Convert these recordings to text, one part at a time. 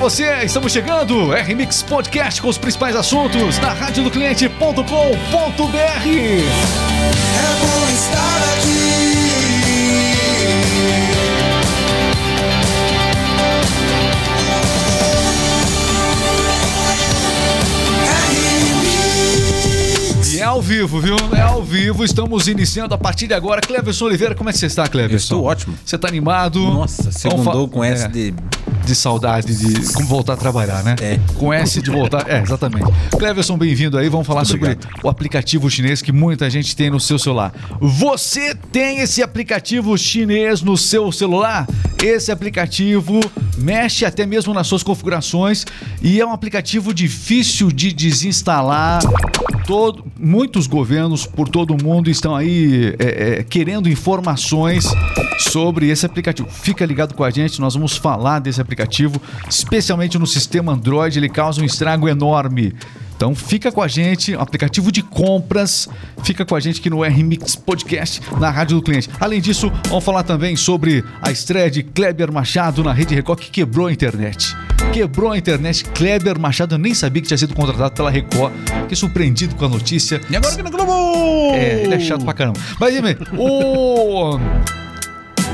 você, estamos chegando. RMix Podcast com os principais assuntos na radiodocliente.com.br. É bom estar aqui. E é ao vivo, viu? É ao vivo. Estamos iniciando a partir de agora. Cleverson Oliveira, como é que você está, Cleverson? Eu estou ótimo. Você está animado? Nossa, segundou fa- com É. de. De saudade de como voltar a trabalhar, né? É. Com S de voltar. É, exatamente. Cleverson, bem-vindo aí. Vamos falar Muito sobre obrigado. o aplicativo chinês que muita gente tem no seu celular. Você tem esse aplicativo chinês no seu celular? Esse aplicativo mexe até mesmo nas suas configurações e é um aplicativo difícil de desinstalar. Todo, muitos governos por todo o mundo estão aí é, é, querendo informações sobre esse aplicativo. Fica ligado com a gente, nós vamos falar desse aplicativo, especialmente no sistema Android, ele causa um estrago enorme. Então fica com a gente, aplicativo de compras, fica com a gente aqui no RMix Podcast, na Rádio do Cliente. Além disso, vamos falar também sobre a estreia de Kleber Machado na Rede Record, que quebrou a internet. Quebrou a internet. Kleber Machado, eu nem sabia que tinha sido contratado pela Record. Fiquei surpreendido com a notícia. E agora que no Globo! É, ele é chato pra caramba. Mas, enfim, o.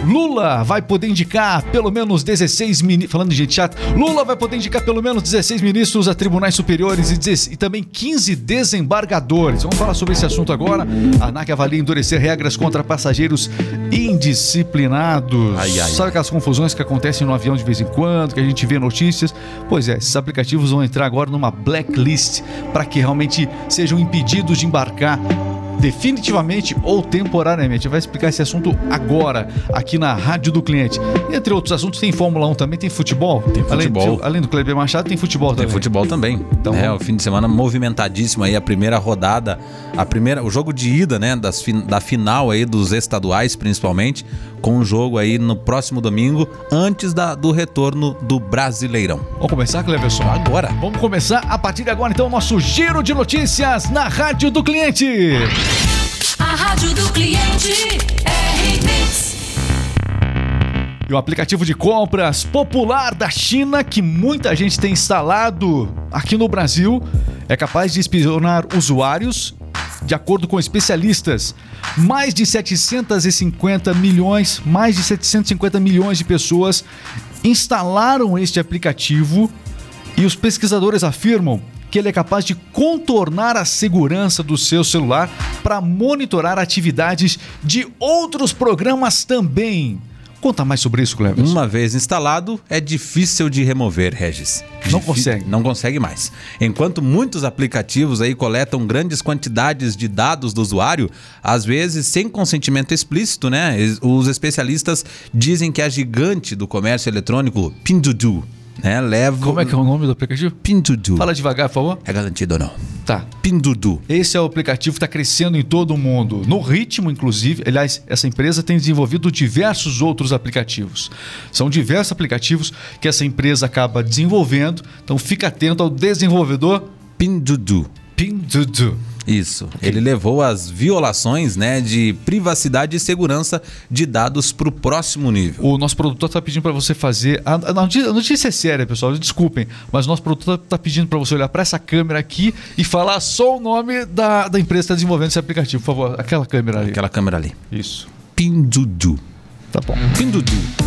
Lula vai poder indicar pelo menos 16 ministros. Falando de gente chata, Lula vai poder indicar pelo menos 16 ministros a tribunais superiores e, 16 e também 15 desembargadores. Vamos falar sobre esse assunto agora. A ANAC avalia endurecer regras contra passageiros indisciplinados. Ai, ai, Sabe aquelas confusões que acontecem no avião de vez em quando, que a gente vê notícias? Pois é, esses aplicativos vão entrar agora numa blacklist para que realmente sejam impedidos de embarcar definitivamente ou temporariamente. Vai explicar esse assunto agora, aqui na Rádio do Cliente. Entre outros assuntos, tem Fórmula 1 também, tem futebol. Tem futebol. Além, além do Kleber Machado, tem futebol Tem também. futebol também. Então, é, o fim de semana movimentadíssimo aí, a primeira rodada, a primeira, o jogo de ida, né, das, da final aí dos estaduais, principalmente, com o jogo aí no próximo domingo, antes da, do retorno do Brasileirão. Vamos começar, Cleverson? Agora. Vamos começar a partir de agora, então, o nosso giro de notícias na Rádio do Cliente. A rádio do cliente é Remix. E o aplicativo de compras popular da China, que muita gente tem instalado aqui no Brasil, é capaz de espionar usuários. De acordo com especialistas, mais de 750 milhões, mais de 750 milhões de pessoas instalaram este aplicativo e os pesquisadores afirmam que ele é capaz de contornar a segurança do seu celular para monitorar atividades de outros programas também. Conta mais sobre isso, Cleves. Uma vez instalado, é difícil de remover, Regis. Não Difí- consegue. Não consegue mais. Enquanto muitos aplicativos aí coletam grandes quantidades de dados do usuário, às vezes sem consentimento explícito, né? Os especialistas dizem que a gigante do comércio eletrônico, Pinduoduo, né, leva Como é que é o nome do aplicativo? Pinduoduo. Fala devagar, por favor. É garantido ou não? Tá. Pinduoduo. Esse é o aplicativo que está crescendo em todo o mundo. No ritmo, inclusive. Aliás, essa empresa tem desenvolvido diversos outros aplicativos. São diversos aplicativos que essa empresa acaba desenvolvendo. Então fica atento ao desenvolvedor Pinduoduo. Pinduoduo. Isso. Ele levou as violações, né, de privacidade e segurança de dados para o próximo nível. O nosso produtor está pedindo para você fazer. A, a notícia, a notícia é séria, pessoal. Desculpem, mas o nosso produtor está pedindo para você olhar para essa câmera aqui e falar só o nome da, da empresa que está desenvolvendo esse aplicativo. Por favor, aquela câmera ali. Aquela câmera ali. Isso. Pinduoduo. Tá bom. Pinduoduo.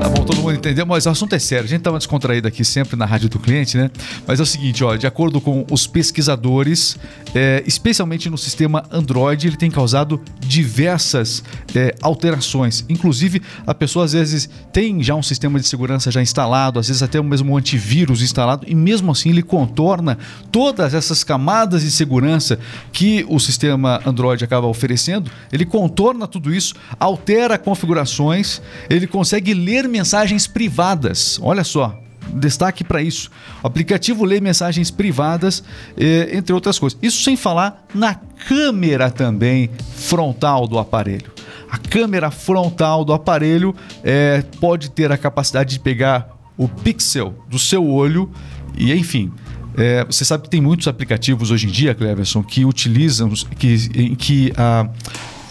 Tá bom, todo mundo entendeu, mas o assunto é sério. A gente tava descontraído aqui sempre na rádio do cliente, né? Mas é o seguinte, ó, de acordo com os pesquisadores, é, especialmente no sistema Android, ele tem causado diversas é, alterações. Inclusive, a pessoa às vezes tem já um sistema de segurança já instalado, às vezes até mesmo um antivírus instalado, e mesmo assim ele contorna todas essas camadas de segurança que o sistema Android acaba oferecendo. Ele contorna tudo isso, altera configurações, ele consegue ler mensagens privadas. Olha só, destaque para isso. O aplicativo lê mensagens privadas, eh, entre outras coisas. Isso sem falar na câmera também frontal do aparelho. A câmera frontal do aparelho eh, pode ter a capacidade de pegar o pixel do seu olho e, enfim. eh, você sabe que tem muitos aplicativos hoje em dia, Cleverson, que utilizam, que, que a,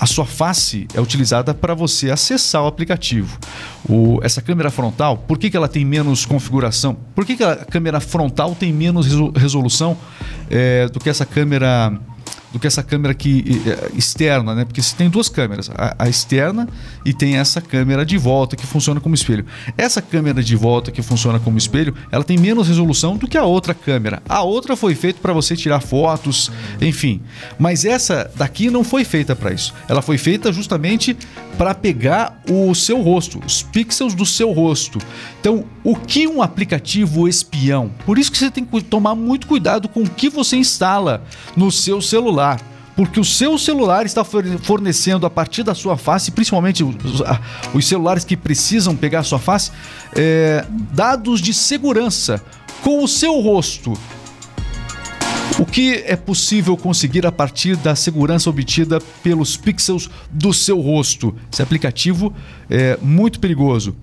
a sua face é utilizada para você acessar o aplicativo. O- essa câmera frontal, por que, que ela tem menos configuração? Por que, que a câmera frontal tem menos resol- resolução é, do que essa câmera do que essa câmera que eh, externa, né? Porque você tem duas câmeras, a, a externa e tem essa câmera de volta que funciona como espelho. Essa câmera de volta que funciona como espelho, ela tem menos resolução do que a outra câmera. A outra foi feita para você tirar fotos, enfim. Mas essa daqui não foi feita para isso. Ela foi feita justamente para pegar o seu rosto, os pixels do seu rosto. Então, o que um aplicativo espião? Por isso que você tem que tomar muito cuidado com o que você instala no seu celular. Porque o seu celular está forne- fornecendo a partir da sua face, principalmente os, os celulares que precisam pegar a sua face, é, dados de segurança com o seu rosto. O que é possível conseguir a partir da segurança obtida pelos pixels do seu rosto? Esse aplicativo é muito perigoso.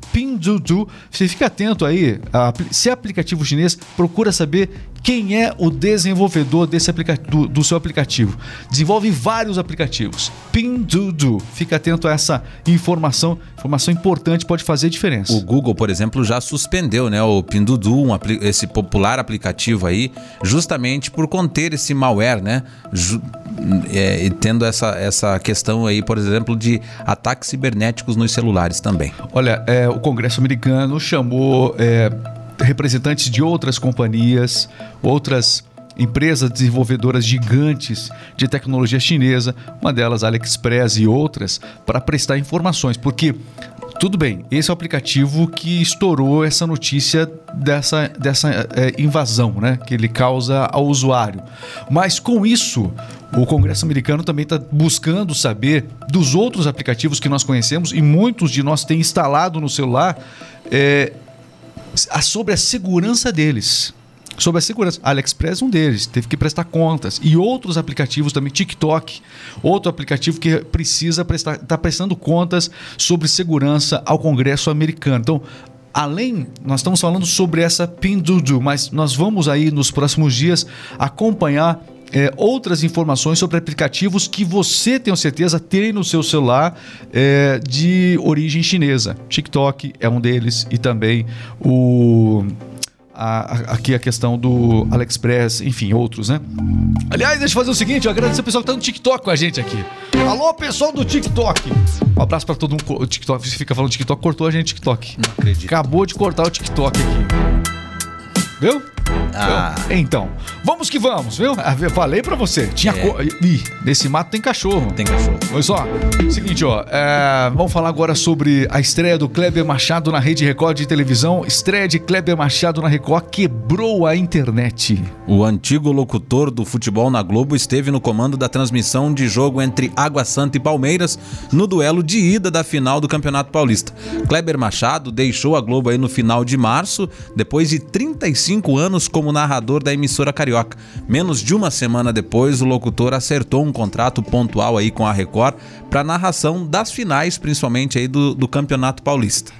Pinduoduo, você fica atento aí. a- se é aplicativo chinês, procura saber quem é o desenvolvedor desse do, do seu aplicativo. Desenvolve vários aplicativos. Pinduoduo, fica atento a essa informação. Informação importante pode fazer diferença. O Google, por exemplo, já suspendeu né, o Pinduoduo, um esse popular aplicativo aí, justamente por conter esse malware, né? Ju- é, e tendo essa, essa questão aí, por exemplo, de ataques cibernéticos nos celulares também. Olha, é, o Congresso americano chamou é, representantes de outras companhias, outras empresas desenvolvedoras gigantes de tecnologia chinesa, uma delas AliExpress e outras, para prestar informações, porque tudo bem, esse é o aplicativo que estourou essa notícia dessa, dessa é, invasão, né, que ele causa ao usuário. Mas com isso, o Congresso americano também está buscando saber dos outros aplicativos que nós conhecemos e muitos de nós têm instalado no celular é, sobre a segurança deles. Sobre a segurança. AliExpress é um deles, teve que prestar contas. E outros aplicativos também, TikTok, outro aplicativo que precisa prestar, está prestando contas sobre segurança ao Congresso americano. Então, além, nós estamos falando sobre essa Pinduoduo, mas nós vamos aí nos próximos dias acompanhar é, outras informações sobre aplicativos que você, tenho certeza, tem no seu celular é, de origem chinesa. TikTok é um deles e também o. a- a- aqui a questão do AliExpress, enfim, outros, né? Aliás, deixa eu fazer o seguinte, eu agradecer o pessoal que tá no TikTok com a gente aqui. Alô, pessoal do TikTok! Um abraço pra todo mundo. O TikTok, você fica falando TikTok, cortou a gente TikTok. Não acredito. Acabou de cortar o TikTok aqui. Viu? Ah. Então, vamos que vamos, viu? Ah, Falei pra você. Tinha É. co... Ih, nesse mato tem cachorro. Tem cachorro. Olha só, seguinte, ó, é, vamos falar agora sobre a estreia do Kleber Machado na Rede Record de televisão. Estreia de Kleber Machado na Record quebrou a internet. O antigo locutor do futebol na Globo esteve no comando da transmissão de jogo entre Água Santa e Palmeiras no duelo de ida da final do Campeonato Paulista. Kleber Machado deixou a Globo aí no final de março, depois de 35 anos como narrador da emissora carioca. Menos de uma semana depois, o locutor acertou um contrato pontual aí com a Record para narração das finais, principalmente aí do, do Campeonato Paulista.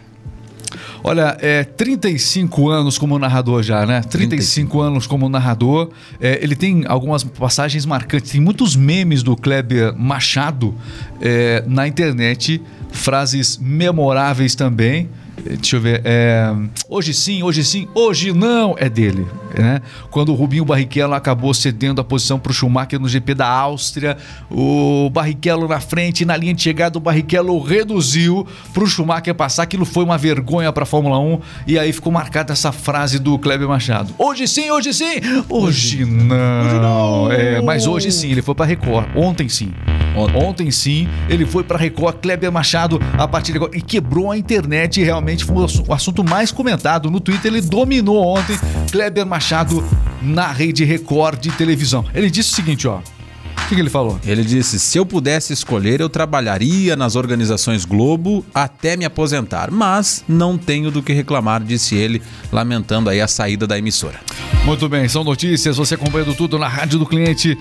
Olha, é 35 anos como narrador já, né? 35, anos como narrador. É, ele tem algumas passagens marcantes. Tem muitos memes do Kleber Machado é, na internet, frases memoráveis também. Deixa eu ver. é, hoje sim, hoje sim, hoje não é dele. Né? Quando o Rubinho Barrichello acabou cedendo a posição para o Schumacher no GP da Áustria, o Barrichello na frente, na linha de chegada, o Barrichello reduziu para o Schumacher passar. Aquilo foi uma vergonha para a Fórmula 1 e aí ficou marcada essa frase do Kleber Machado: Hoje sim, hoje sim, hoje não. É, mas hoje sim, ele foi para Record. Ontem sim. Ontem. Ontem sim, ele foi para Record, Kleber Machado, a partir de agora, e quebrou a internet. E realmente foi o assu- o assunto mais comentado no Twitter. Ele dominou ontem, Kleber Machado, na rede Record de televisão. Ele disse o seguinte, ó. O que, que ele falou? Ele disse: se eu pudesse escolher, eu trabalharia nas organizações Globo até me aposentar, mas não tenho do que reclamar, disse ele, lamentando aí a saída da emissora. Muito bem, são notícias, você acompanhando tudo na Rádio do Cliente.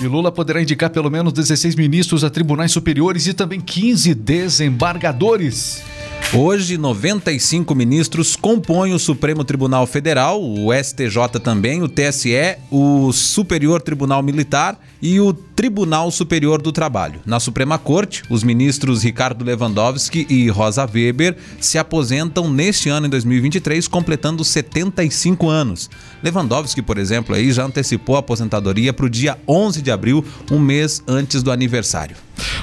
E Lula poderá indicar pelo menos 16 ministros a tribunais superiores e também 15 desembargadores. Hoje, 95 ministros compõem o Supremo Tribunal Federal, o STJ também, o TSE, o Superior Tribunal Militar e o Tribunal Superior do Trabalho. Na Suprema Corte, os ministros Ricardo Lewandowski e Rosa Weber se aposentam neste ano, em 2023, completando 75 anos. Lewandowski, por exemplo, aí já antecipou a aposentadoria para o dia 11 de abril, um mês antes do aniversário.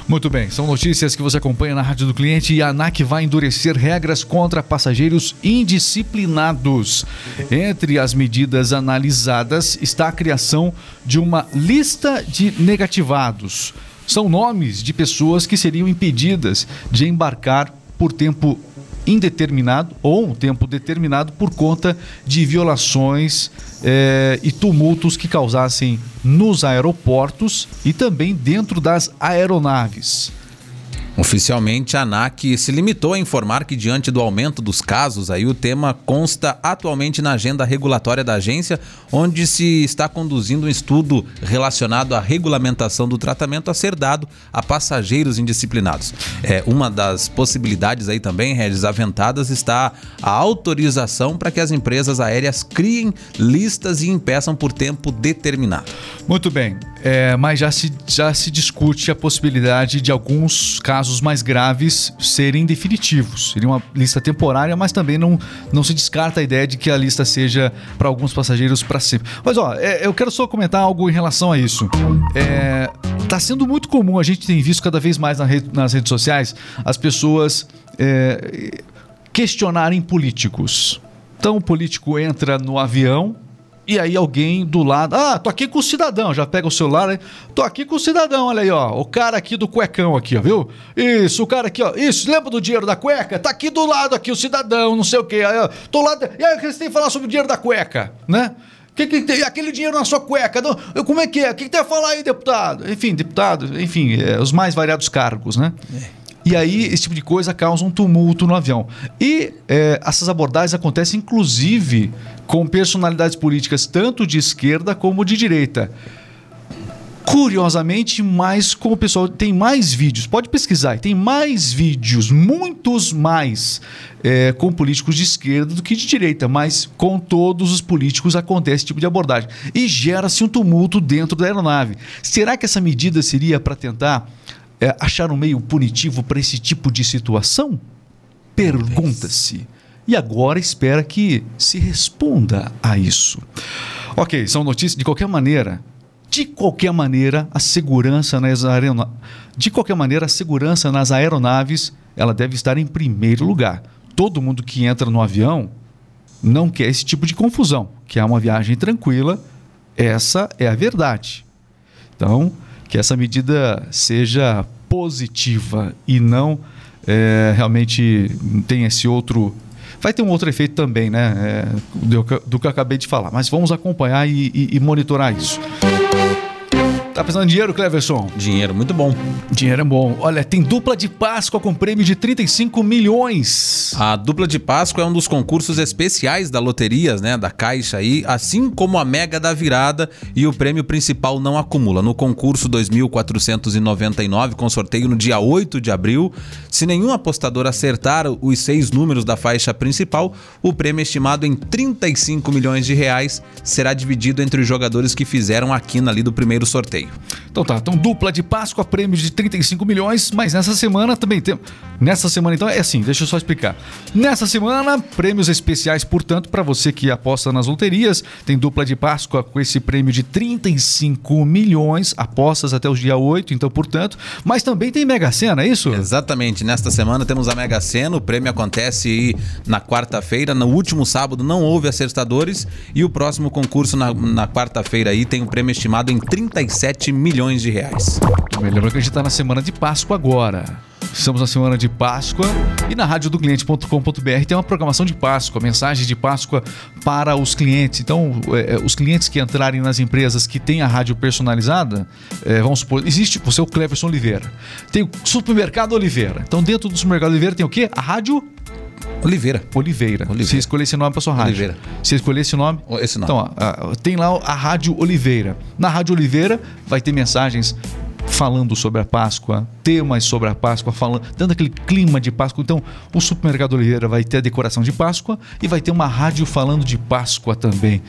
Muito bem, são notícias que você acompanha na Rádio do Cliente e a ANAC vai endurecer regras contra passageiros indisciplinados. Entre as medidas analisadas está a criação de uma lista de negativados. São nomes de pessoas que seriam impedidas de embarcar por tempo indeterminado ou um tempo determinado por conta de violações eh, e tumultos que causassem nos aeroportos e também dentro das aeronaves. Oficialmente, a ANAC se limitou a informar que, diante do aumento dos casos, aí o tema consta atualmente na agenda regulatória da agência, onde se está conduzindo um estudo relacionado à regulamentação do tratamento a ser dado a passageiros indisciplinados. É, uma das possibilidades aí também, Regis, aventadas, está a autorização para que as empresas aéreas criem listas e impeçam por tempo determinado. Muito bem, é, mas já se, já se discute a possibilidade de alguns casos mais graves serem definitivos. Seria uma lista temporária, mas também não, não se descarta a ideia de que a lista seja para alguns passageiros para sempre. Mas ó, é, eu quero só comentar algo em relação a isso. É, tá sendo muito comum, a gente tem visto cada vez mais na rede- nas redes sociais, as pessoas é, questionarem políticos. Então o político entra no avião e aí alguém do lado, ah, tô aqui com o cidadão, já pega o celular, né? tô aqui com o cidadão, olha aí, ó, o cara aqui do cuecão aqui, ó, viu? Isso, o cara aqui, ó, isso, lembra do dinheiro da cueca? Tá aqui do lado aqui o cidadão, não sei o quê, aí, ó, tô lá, e aí que você tem que falar sobre o dinheiro da cueca, né? Que, que tem aquele dinheiro na sua cueca? Não, como é que é? O que, que tem a falar aí, deputado? Enfim, deputado, enfim, é, os mais variados cargos, né? E aí, esse tipo de coisa causa um tumulto no avião. E é, essas abordagens acontecem, inclusive, com personalidades políticas tanto de esquerda como de direita. Curiosamente, mais com o pessoal. Tem mais vídeos, pode pesquisar, tem mais vídeos, muitos mais, é, com políticos de esquerda do que de direita, mas com todos os políticos acontece esse tipo de abordagem. E gera-se um tumulto dentro da aeronave. Será que essa medida seria para tentar é, achar um meio punitivo para esse tipo de situação? Pergunta-se. E agora espera que se responda a isso. Ok, são notícias de qualquer maneira. De qualquer maneira, a segurança nas aeronaves, de qualquer maneira, a segurança nas aeronaves, ela deve estar em primeiro lugar. Todo mundo que entra no avião não quer esse tipo de confusão, que é uma viagem tranquila. Essa é a verdade. Então, que essa medida seja positiva e não é, realmente tenha esse outro. Vai ter um outro efeito também, né? é, do, que- do que eu acabei de falar. Mas vamos acompanhar e, e- e monitorar isso. Tá precisando de dinheiro, Cleverson? Dinheiro muito bom. Dinheiro é bom. Olha, tem dupla de Páscoa com prêmio de 35 milhões. A dupla de Páscoa é um dos concursos especiais da loterias, né, da Caixa aí, assim como a Mega da Virada e o prêmio principal não acumula. No concurso 2499 com sorteio no dia 8 de abril, se nenhum apostador acertar os seis números da faixa principal, o prêmio estimado em 35 milhões de reais será dividido entre os jogadores que fizeram a quina ali do primeiro sorteio. Bye. Então tá, então dupla de Páscoa, prêmio de 35 milhões, mas nessa semana também tem. Nessa semana então é assim, deixa eu só explicar. Nessa semana, prêmios especiais, portanto, para você que aposta nas loterias, tem dupla de Páscoa com esse prêmio de 35 milhões, apostas até o dia 8, então, portanto, mas também tem Mega Sena, é isso? Exatamente. Nesta semana temos a Mega Sena. O prêmio acontece na quarta-feira. No último sábado não houve acertadores. E o próximo concurso na, na quarta-feira aí tem um prêmio estimado em 37 milhões de reais. Também lembra que a gente está na semana de Páscoa agora. Estamos na semana de Páscoa e na rádio do cliente.com.br tem uma programação de Páscoa, mensagem de Páscoa para os clientes. Então, é, os clientes que entrarem nas empresas que têm a rádio personalizada, é, vamos supor, existe você é o Cleverson Oliveira, tem o supermercado Oliveira. Então, dentro do supermercado Oliveira tem o quê? A rádio Oliveira. Oliveira. Oliveira. Você escolher esse nome para sua rádio. Oliveira. Você escolher esse nome? Esse nome. Então, ó, tem lá a Rádio Oliveira. Na Rádio Oliveira vai ter mensagens falando sobre a Páscoa, temas sobre a Páscoa, falando, dando aquele clima de Páscoa. Então, o Supermercado Oliveira vai ter a decoração de Páscoa e vai ter uma rádio falando de Páscoa também.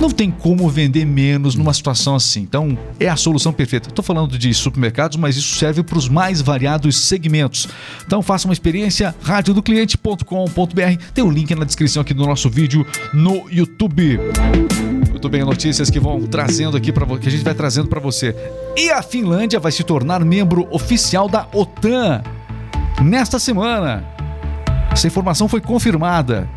Não tem como vender menos numa situação assim. Então, é a solução perfeita. Estou falando de supermercados, mas isso serve para os mais variados segmentos. Então, faça uma experiência radiodocliente.com.br. Tem o um link na descrição aqui do nosso vídeo no YouTube. Muito bem, notícias que vão trazendo aqui para que a gente vai trazendo para você. E a Finlândia vai se tornar membro oficial da OTAN nesta semana. Essa informação foi confirmada.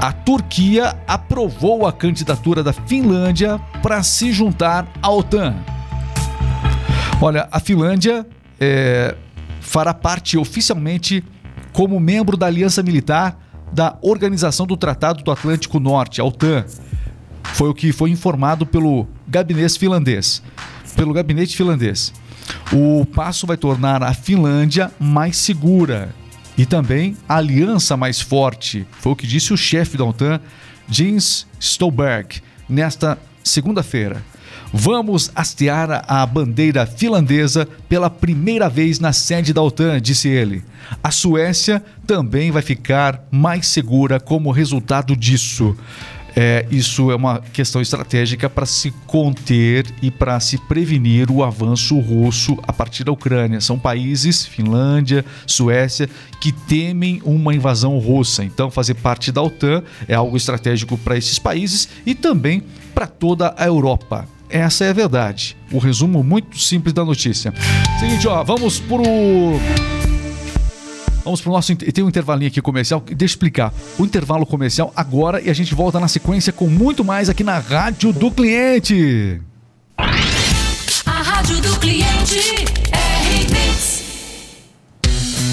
A Turquia aprovou a candidatura da Finlândia para se juntar à OTAN. Olha, a Finlândia é, fará parte oficialmente como membro da Aliança Militar da Organização do Tratado do Atlântico Norte, a OTAN. Foi o que foi informado pelo gabinete finlandês. Pelo gabinete finlandês. O passo vai tornar a Finlândia mais segura e também a aliança mais forte. Foi o que disse o chefe da OTAN, Jens Stolberg, nesta segunda-feira. Vamos hastear a bandeira finlandesa pela primeira vez na sede da OTAN, disse ele. A Suécia também vai ficar mais segura como resultado disso. É, isso é uma questão estratégica para se conter e para se prevenir o avanço russo a partir da Ucrânia. São países, Finlândia, Suécia, que temem uma invasão russa. Então, fazer parte da OTAN é algo estratégico para esses países e também para toda a Europa. Essa é a verdade. O resumo muito simples da notícia. Seguinte, ó, vamos pro Vamos pro nosso. Tem um intervalinho aqui comercial. Deixa eu explicar. O intervalo comercial agora e a gente volta na sequência com muito mais aqui na Rádio do Cliente. A Rádio do Cliente.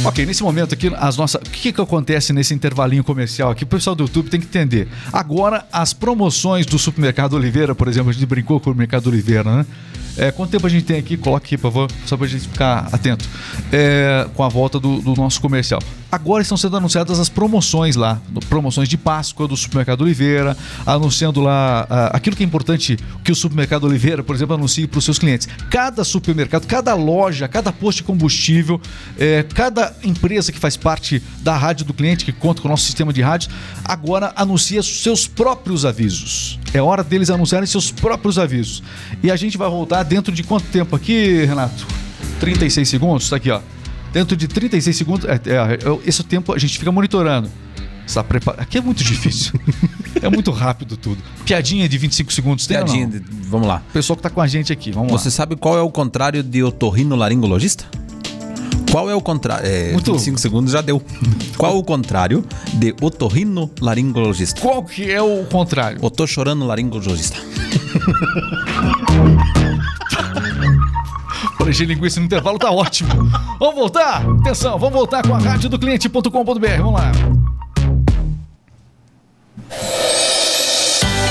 Ok, nesse momento aqui, as nossas. O que, que acontece nesse intervalinho comercial aqui? O pessoal do YouTube tem que entender. Agora, as promoções do Supermercado Oliveira, por exemplo, a gente brincou com o Mercado Oliveira, né? É, quanto tempo a gente tem aqui? Coloca aqui, por favor, só pra gente ficar atento. É, com a volta do, do nosso comercial. Agora estão sendo anunciadas as promoções lá, promoções de Páscoa do Supermercado Oliveira, anunciando lá uh, aquilo que é importante que o Supermercado Oliveira, por exemplo, anuncie para os seus clientes. Cada supermercado, cada loja, cada posto de combustível, é, cada empresa que faz parte da rádio do cliente, que conta com o nosso sistema de rádio, agora anuncia seus próprios avisos. É hora deles anunciarem seus próprios avisos. E a gente vai voltar dentro de quanto tempo aqui, Renato? 36 segundos? Tá aqui, ó. Dentro de 36 segundos, é, é, esse tempo a gente fica monitorando. Está preparado. Aqui é muito difícil. é muito rápido tudo. Piadinha de 25 segundos tem Piadinha, de- vamos lá. Pessoal que tá com a gente aqui, vamos Você lá. sabe qual é o contrário de otorrinolaringologista? Qual é o contrário? É, Muito- 25 segundos já deu. Qual o contrário de otorrinolaringologista? Qual que é o contrário? Eu tô chorando laringologista. Encher linguiça no intervalo tá ótimo. Vamos voltar? Atenção, vamos voltar com a rádio do cliente.com.br. Vamos lá.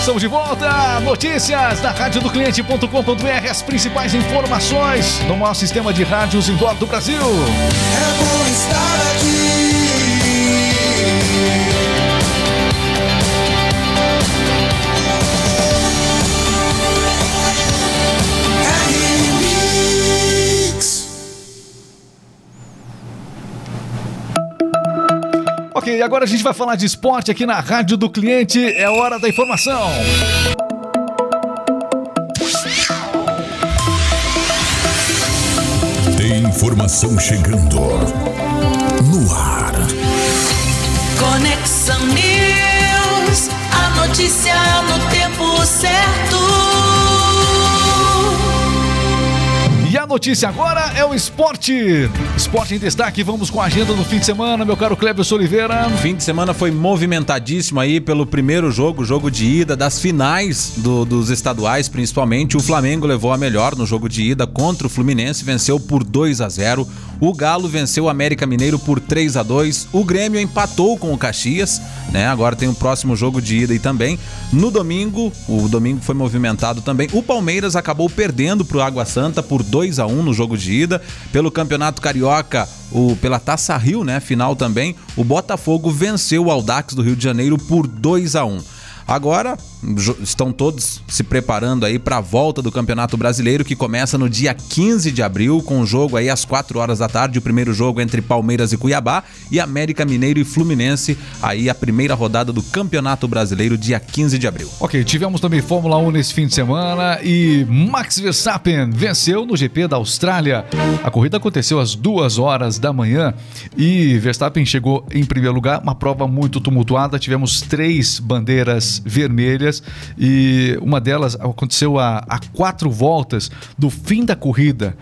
Estamos de volta. Notícias da rádio do cliente.com.br. As principais informações do maior sistema de rádios indoor do Brasil. É bom estar aqui. Ok, agora a gente vai falar de esporte aqui na rádio do cliente. É hora da informação. Tem informação chegando no ar. Conexão News, a notícia no tempo certo. A notícia agora é o esporte. Esporte em destaque. Vamos com a agenda do fim de semana, meu caro Kleber Oliveira. Fim de semana foi movimentadíssimo aí pelo primeiro jogo, jogo de ida, das finais do- dos estaduais, principalmente. O Flamengo levou a melhor no jogo de ida contra o Fluminense, venceu por 2 a 0 O Galo venceu o América Mineiro por 3 a 2 O Grêmio empatou com o Caxias, né? Agora tem o próximo jogo de ida aí também. No domingo, o domingo foi movimentado também. O Palmeiras acabou perdendo pro Água Santa por 2 a 1 no jogo de ida. Pelo Campeonato Carioca, o, pela Taça Rio, né? Final também, o Botafogo venceu o Aldax do Rio de Janeiro por 2 a 1 Agora, estão todos se preparando aí para a volta do Campeonato Brasileiro que começa no dia 15 de abril com o jogo aí às 4 horas da tarde, o primeiro jogo entre Palmeiras e Cuiabá e América Mineiro e Fluminense, aí a primeira rodada do Campeonato Brasileiro dia 15 de abril. Ok, tivemos também Fórmula 1 nesse fim de semana e Max Verstappen venceu no GP da Austrália. A corrida aconteceu às duas horas da manhã e Verstappen chegou em primeiro lugar, uma prova muito tumultuada. Tivemos três bandeiras vermelhas e uma delas aconteceu a, a quatro voltas do fim da corrida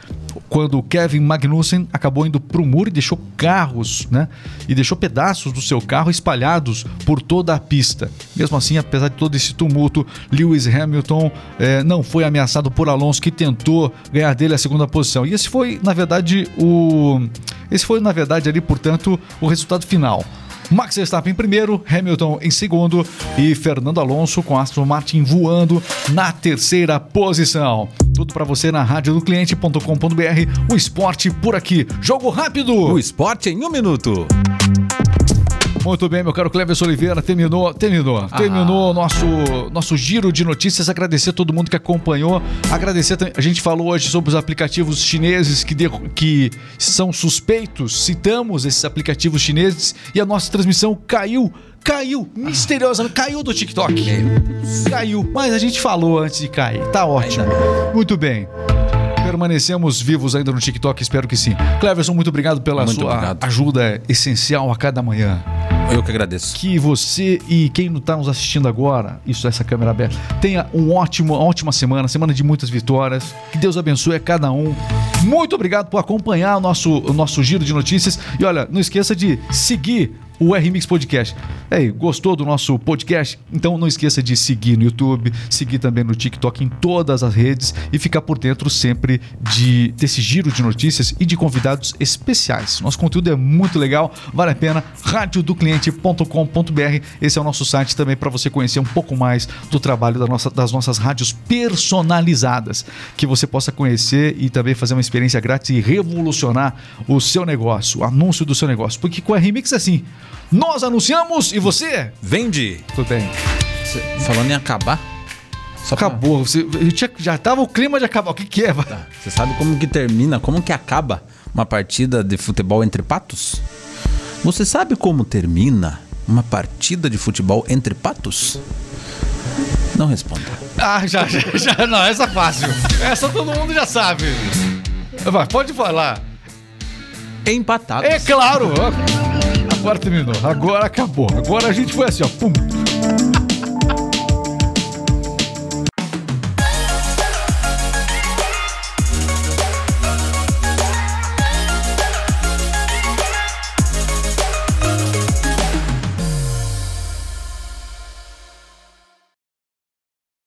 quando Kevin Magnussen acabou indo para o muro e deixou carros, né? E deixou pedaços do seu carro espalhados por toda a pista. Mesmo assim, apesar de todo esse tumulto, Lewis Hamilton eh, não foi ameaçado por Alonso, que tentou ganhar dele a segunda posição. E esse foi, na verdade, o. Esse foi, na verdade, ali, portanto, o resultado final. Max Verstappen em primeiro, Hamilton em segundo e Fernando Alonso com Aston Martin voando na terceira posição. Tudo pra você na radiodocliente.com.br, o esporte por aqui. Jogo rápido! O esporte em um minuto. Muito bem, meu caro Cleverson Oliveira, terminou, terminou, terminou o nosso, nosso giro de notícias. Agradecer a todo mundo que acompanhou. Agradecer também, a gente falou hoje sobre os aplicativos chineses que, de- que são suspeitos. Citamos esses aplicativos chineses e a nossa transmissão caiu. Caiu, misteriosamente, caiu do TikTok. Caiu, mas a gente falou antes de cair. Tá ótimo. Muito bem. Permanecemos vivos ainda no TikTok, espero que sim. Cleverson, muito obrigado pela Muito sua obrigado. ajuda essencial a cada manhã Eu que agradeço. que você e quem está nos assistindo agora, isso essa câmera aberta, tenha um ótimo, uma ótima semana, semana de muitas vitórias. Que Deus abençoe a cada um. Muito obrigado por acompanhar o nosso, o nosso giro de notícias. E olha, não esqueça de seguir o RMix Podcast. Ei, gostou do nosso podcast? Então não esqueça de seguir no YouTube, seguir também no TikTok, em todas as redes e ficar por dentro sempre de desse giro de notícias e de convidados especiais. Nosso conteúdo é muito legal, vale a pena. radiodocliente.com.br. Esse é o nosso site também para você conhecer um pouco mais do trabalho da nossa- das nossas rádios personalizadas, que você possa conhecer e também fazer uma experiência grátis e revolucionar o seu negócio, o anúncio do seu negócio. Porque com a Remix é assim, nós anunciamos e você Vende. tudo bem. Cê- Falando em acabar. Só pra- Acabou. Você, eu tinha- já tava o clima de acabar. O que, que é? vai? Você sabe como que termina, como que acaba uma partida de futebol entre patos? Você sabe como termina uma partida de futebol entre patos? Não responda. Ah, já, já, já. Não, essa é fácil. Essa todo mundo já sabe. Vai, pode falar. Empatados. É claro quarto terminou. Agora acabou. Agora a gente foi assim, ó. Pum.